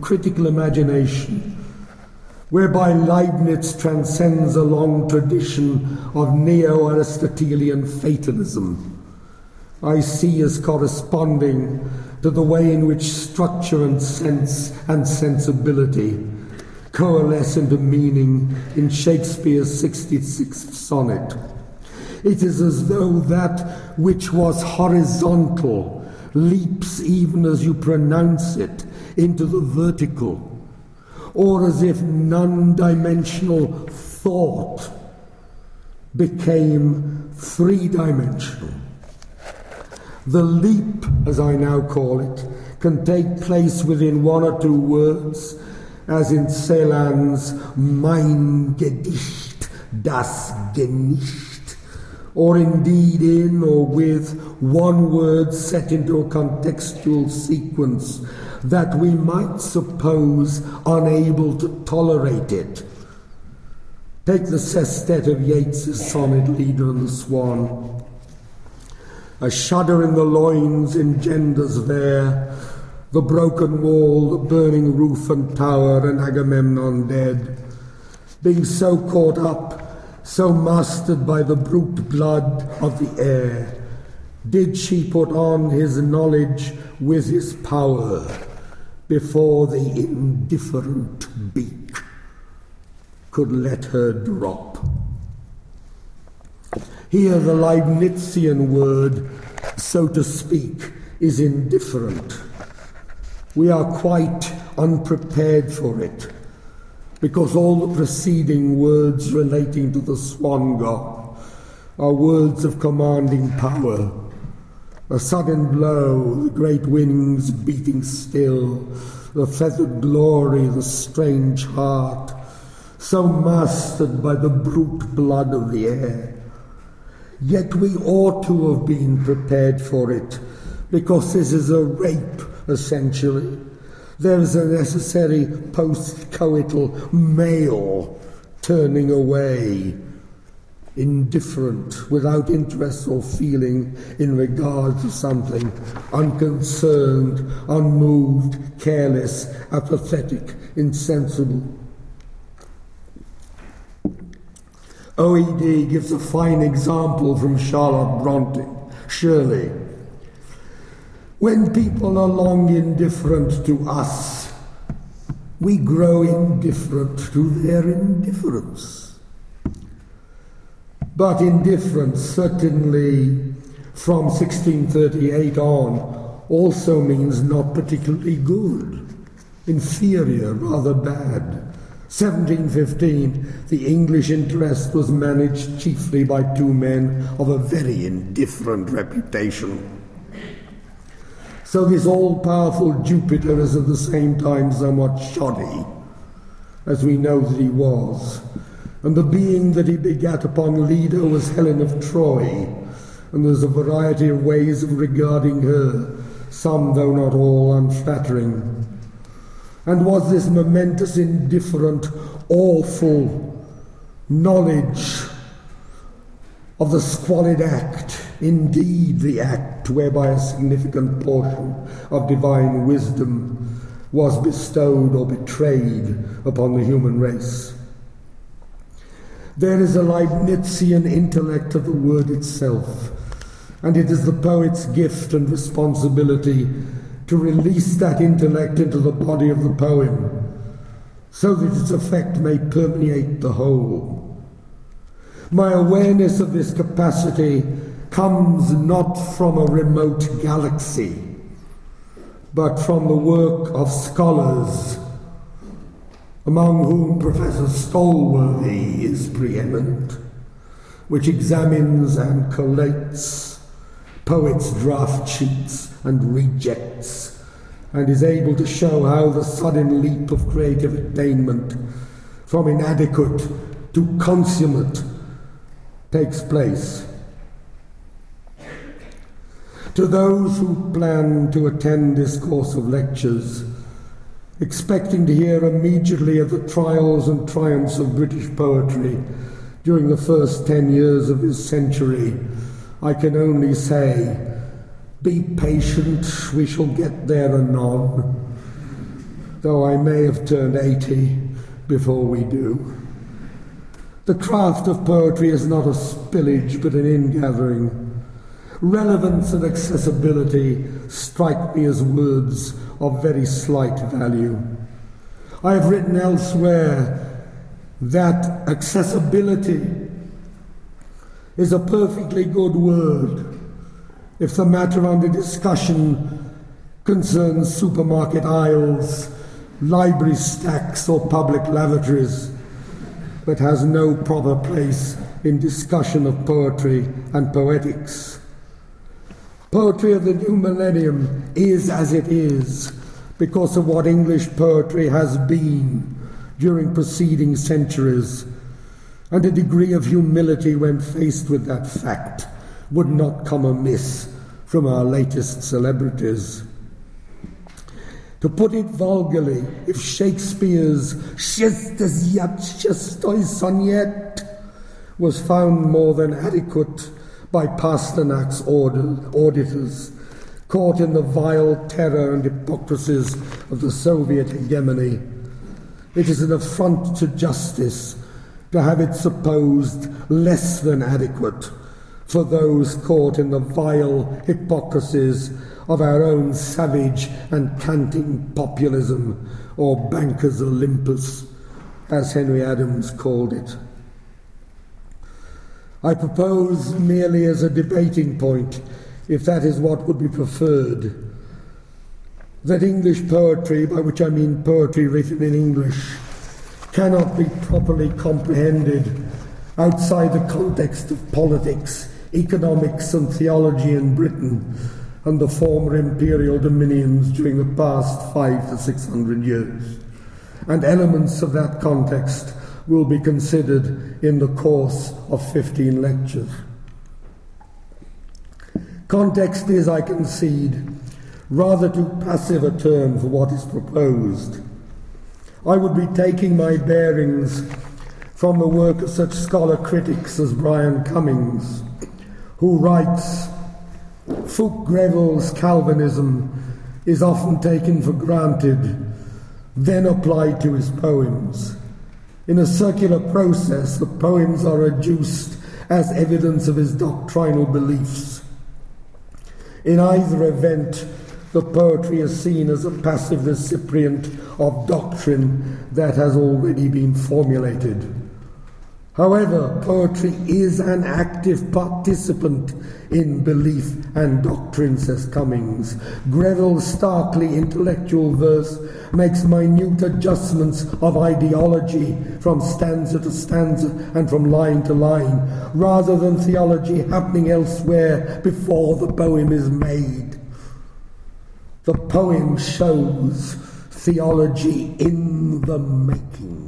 critical imagination, whereby Leibniz transcends a long tradition of neo Aristotelian fatalism, I see as corresponding to the way in which structure and sense and sensibility coalesce into meaning in Shakespeare's 66th sonnet. It is as though that which was horizontal leaps even as you pronounce it into the vertical, or as if non dimensional thought became three dimensional. The leap, as I now call it, can take place within one or two words, as in Celan's Mein Gedicht, das Genicht, or indeed in or with one word set into a contextual sequence that we might suppose unable to tolerate it. Take the sestet of Yeats's sonnet Leda and the Swan. A shudder in the loins engenders there the broken wall, the burning roof and tower, and Agamemnon dead. Being so caught up, so mastered by the brute blood of the air, did she put on his knowledge with his power before the indifferent beak could let her drop. Here, the Leibnizian word, so to speak, is indifferent. We are quite unprepared for it because all the preceding words relating to the swan god are words of commanding power. A sudden blow, the great wings beating still, the feathered glory, the strange heart, so mastered by the brute blood of the air. Yet we ought to have been prepared for it, because this is a rape, essentially. There is a necessary post coital male turning away, indifferent, without interest or feeling in regard to something, unconcerned, unmoved, careless, apathetic, insensible. OED gives a fine example from Charlotte Bronte, Shirley. When people are long indifferent to us, we grow indifferent to their indifference. But indifference, certainly from 1638 on, also means not particularly good, inferior, rather bad. 1715, the English interest was managed chiefly by two men of a very indifferent reputation. So this all powerful Jupiter is at the same time somewhat shoddy, as we know that he was. And the being that he begat upon Leda was Helen of Troy, and there's a variety of ways of regarding her, some, though not all, unflattering. And was this momentous, indifferent, awful knowledge of the squalid act indeed the act whereby a significant portion of divine wisdom was bestowed or betrayed upon the human race. There is a Leibnizian intellect of the word itself, and it is the poet's gift and responsibility to release that intellect into the body of the poem so that its effect may permeate the whole. My awareness of this capacity comes not from a remote galaxy, but from the work of scholars, among whom Professor Stallworthy is preeminent, which examines and collates poets' draft sheets and rejects, and is able to show how the sudden leap of creative attainment from inadequate to consummate takes place. To those who plan to attend this course of lectures, expecting to hear immediately of the trials and triumphs of British poetry during the first ten years of this century, I can only say, be patient, we shall get there anon, though I may have turned 80 before we do. The craft of poetry is not a spillage but an ingathering Relevance and accessibility strike me as words of very slight value. I have written elsewhere that accessibility is a perfectly good word if the matter under discussion concerns supermarket aisles, library stacks, or public lavatories, but has no proper place in discussion of poetry and poetics. Poetry of the new millennium is as it is because of what English poetry has been during preceding centuries, and a degree of humility when faced with that fact would not come amiss from our latest celebrities. To put it vulgarly, if Shakespeare's sonnet was found more than adequate by Pasternak's auditors, caught in the vile terror and hypocrisies of the Soviet hegemony. It is an affront to justice to have it supposed less than adequate for those caught in the vile hypocrisies of our own savage and canting populism, or banker's Olympus, as Henry Adams called it. I propose merely as a debating point, if that is what would be preferred, that English poetry, by which I mean poetry written in English, cannot be properly comprehended outside the context of politics, economics, and theology in Britain and the former imperial dominions during the past five to six hundred years. And elements of that context will be considered in the course of 15 lectures. Context is, I concede, rather too passive a term for what is proposed. I would be taking my bearings from the work of such scholar critics as Brian Cummings, who writes Fulke Greville's Calvinism is often taken for granted, then applied to his poems. In a circular process, the poems are adduced as evidence of his doctrinal beliefs. In either event, the poetry is seen as a passive recipient of doctrine that has already been formulated. However, poetry is an active participant in belief and doctrine, says Cummings. Greville's starkly intellectual verse makes minute adjustments of ideology from stanza to stanza and from line to line, rather than theology happening elsewhere before the poem is made. The poem shows theology in the making.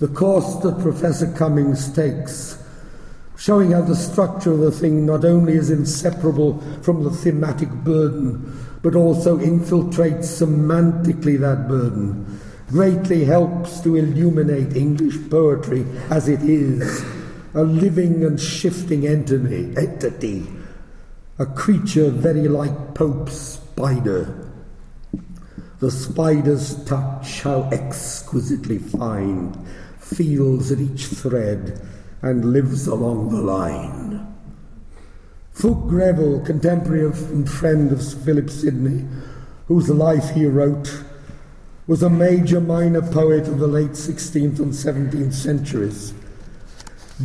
The course that Professor Cummings takes, showing how the structure of the thing not only is inseparable from the thematic burden, but also infiltrates semantically that burden, greatly helps to illuminate English poetry as it is a living and shifting entity, entity a creature very like Pope's spider. The spider's touch, how exquisitely fine, feels at each thread and lives along the line. Fulke Greville, contemporary of, and friend of Philip Sidney, whose life he wrote, was a major minor poet of the late 16th and 17th centuries,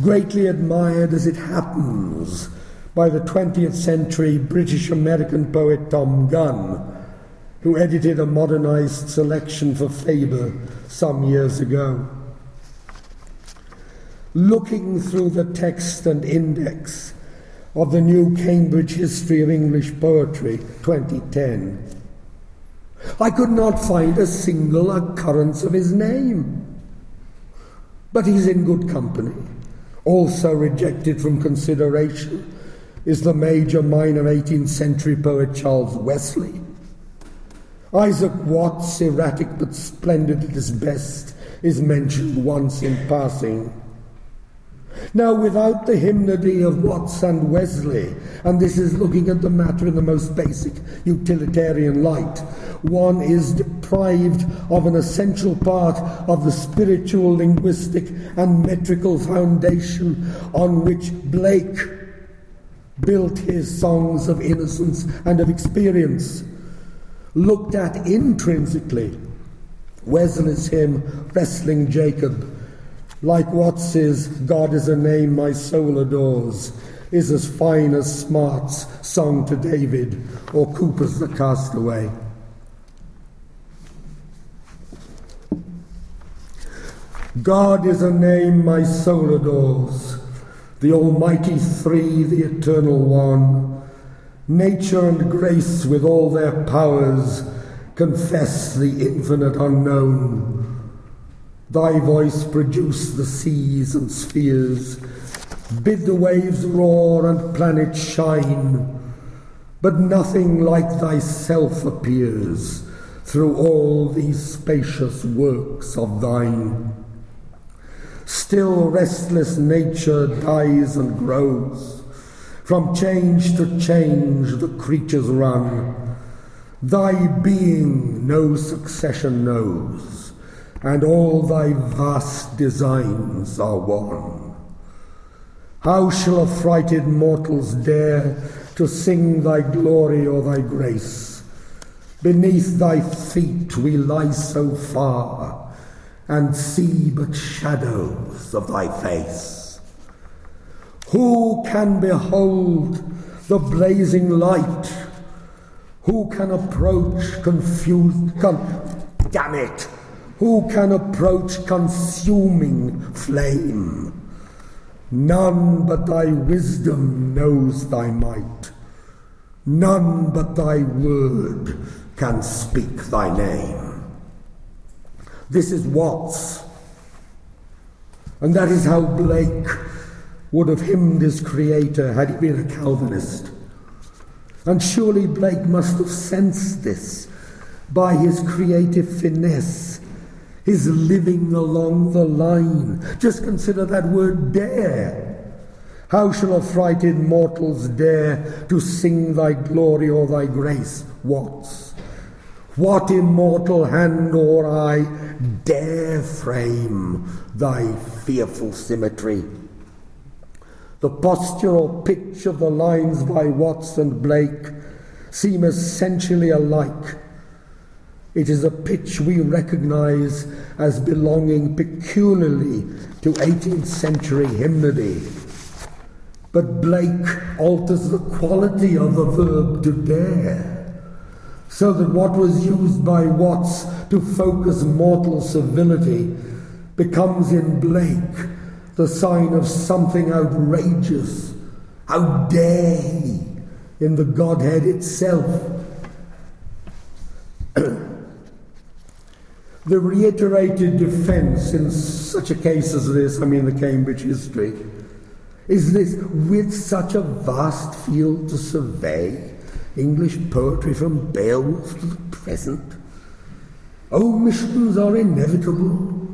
greatly admired as it happens by the 20th century British American poet Tom Gunn, who edited a modernized selection for Faber some years ago looking through the text and index of the new Cambridge History of English Poetry 2010, I could not find a single occurrence of his name. But he's in good company. Also rejected from consideration is the major minor 18th century poet Charles Wesley. Isaac Watts, erratic but splendid at his best, is mentioned once in passing. Now, without the hymnody of Watts and Wesley, and this is looking at the matter in the most basic utilitarian light, one is deprived of an essential part of the spiritual, linguistic, and metrical foundation on which Blake built his songs of innocence and of experience. Looked at intrinsically, Wesley's hymn, Wrestling Jacob, like Watts's God is a name my soul adores, is as fine as Smart's Song to David or Cowper's The Castaway. God is a name my soul adores, the Almighty Three, the Eternal One. Nature and grace with all their powers confess the infinite unknown Thy voice produce the seas and spheres, bid the waves roar and planets shine, but nothing like thyself appears through all these spacious works of thine. Still restless nature dies and grows, from change to change the creatures run. Thy being no succession knows and all thy vast designs are one. How shall affrighted mortals dare to sing thy glory or thy grace? Beneath thy feet we lie so far and see but shadows of thy face. Who can behold the blazing light? Who can approach confused? Con- damn it! Who can approach consuming flame? None but thy wisdom knows thy might. None but thy word can speak thy name. This is Watts. And that is how Blake would have hymned his creator had he been a Calvinist. And surely Blake must have sensed this by his creative finesse is living along the line. Just consider that word dare. How shall affrighted mortals dare to sing thy glory or thy grace? What? What immortal hand or eye dare frame thy fearful symmetry? The posture or pitch of the lines by Watts and Blake seem essentially alike it is a pitch we recognize as belonging peculiarly to 18th century hymnody. But Blake alters the quality of the verb to dare, so that what was used by Watts to focus mortal civility becomes in Blake the sign of something outrageous. How dare he in the Godhead itself? The reiterated defense in such a case as this, I mean the Cambridge history, is this with such a vast field to survey, English poetry from Beowulf to the present, oh, omissions are inevitable,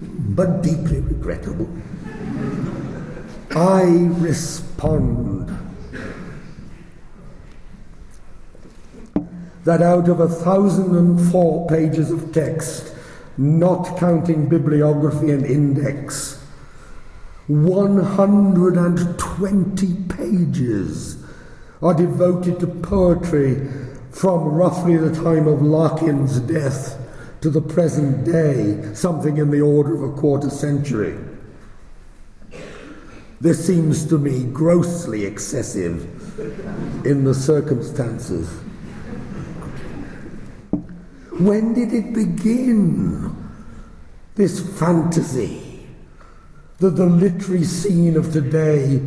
but deeply regrettable. I respond that out of a thousand and four pages of text, not counting bibliography and index, 120 pages are devoted to poetry from roughly the time of Larkin's death to the present day, something in the order of a quarter century. This seems to me grossly excessive in the circumstances. When did it begin? This fantasy that the literary scene of today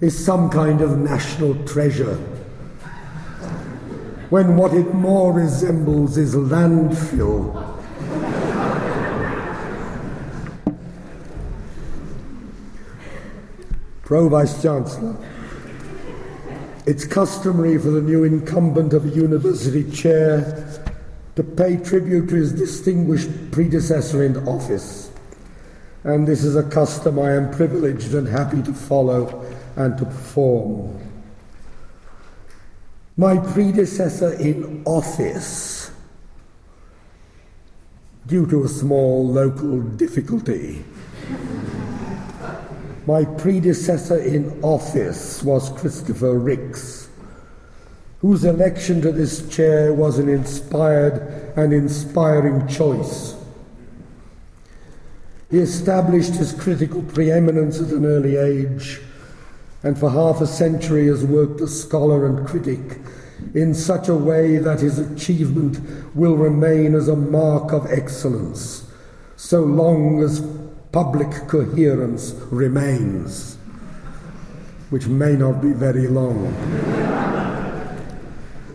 is some kind of national treasure, when what it more resembles is landfill. Pro Vice Chancellor, it's customary for the new incumbent of a university chair to pay tribute to his distinguished predecessor in office. And this is a custom I am privileged and happy to follow and to perform. My predecessor in office, due to a small local difficulty, my predecessor in office was Christopher Ricks whose election to this chair was an inspired and inspiring choice. He established his critical preeminence at an early age, and for half a century has worked as scholar and critic in such a way that his achievement will remain as a mark of excellence, so long as public coherence remains, which may not be very long.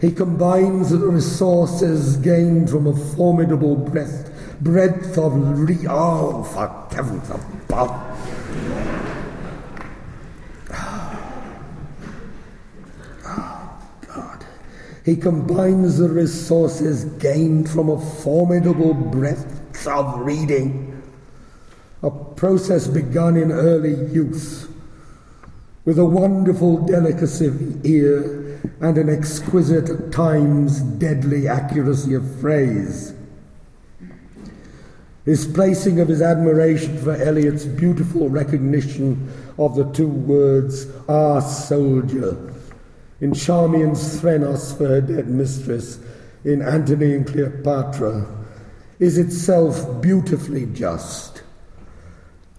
He combines the resources gained from a formidable breadth, breadth of re- oh, for heavens above. Ah, God. He combines the resources gained from a formidable breadth of reading, a process begun in early youth, with a wonderful delicacy of ear and an exquisite, at times deadly accuracy of phrase. His placing of his admiration for Eliot's beautiful recognition of the two words, our soldier, in Charmian's Threnos for her dead mistress, in Antony and Cleopatra, is itself beautifully just.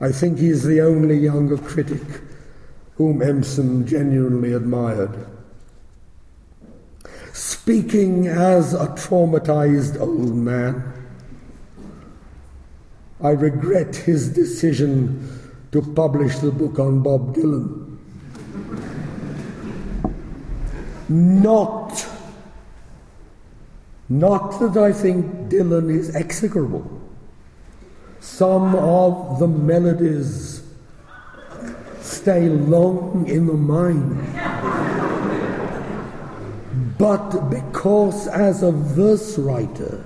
I think he is the only younger critic whom Empson genuinely admired. Speaking as a traumatized old man, I regret his decision to publish the book on Bob Dylan. Not, not that I think Dylan is execrable. Some of the melodies stay long in the mind but because as a verse writer,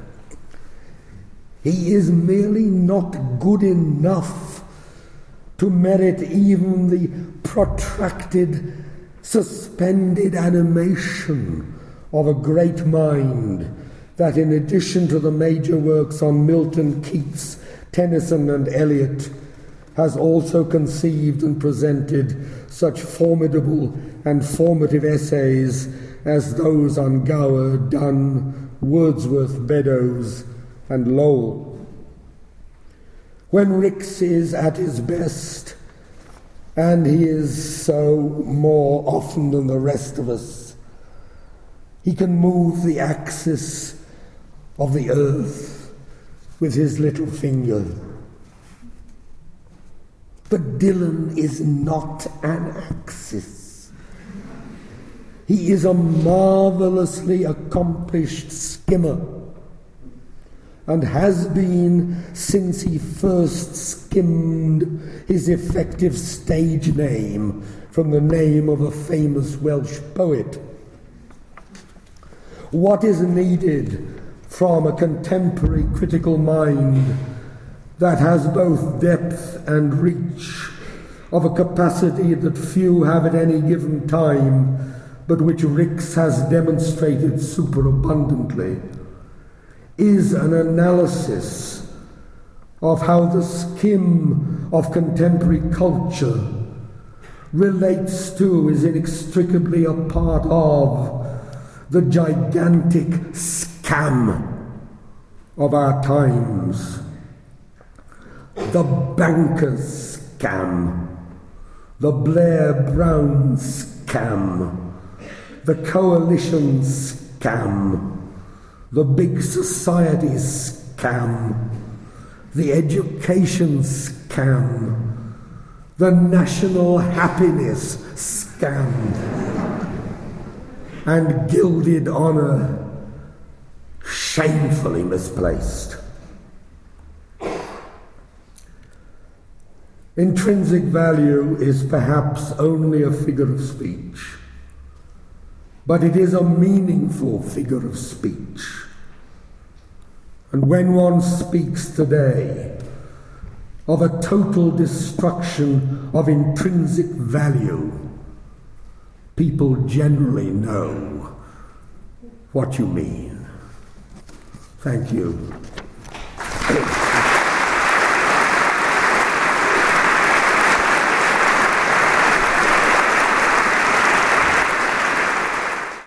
he is merely not good enough to merit even the protracted, suspended animation of a great mind that, in addition to the major works on Milton, Keats, Tennyson, and Eliot, has also conceived and presented such formidable and formative essays as those on Gower, Donne, Wordsworth, Beddoes, and Lowell. When Ricks is at his best, and he is so more often than the rest of us, he can move the axis of the earth with his little finger. But Dylan is not an axis. He is a marvelously accomplished skimmer and has been since he first skimmed his effective stage name from the name of a famous Welsh poet. What is needed from a contemporary critical mind that has both depth and reach of a capacity that few have at any given time but which Ricks has demonstrated superabundantly, is an analysis of how the skim of contemporary culture relates to, is inextricably a part of the gigantic scam of our times. The bankers scam, the Blair Brown scam, the coalition scam, the big society scam, the education scam, the national happiness scam, and gilded honour shamefully misplaced. Intrinsic value is perhaps only a figure of speech, but it is a meaningful figure of speech. And when one speaks today of a total destruction of intrinsic value, people generally know what you mean. Thank you.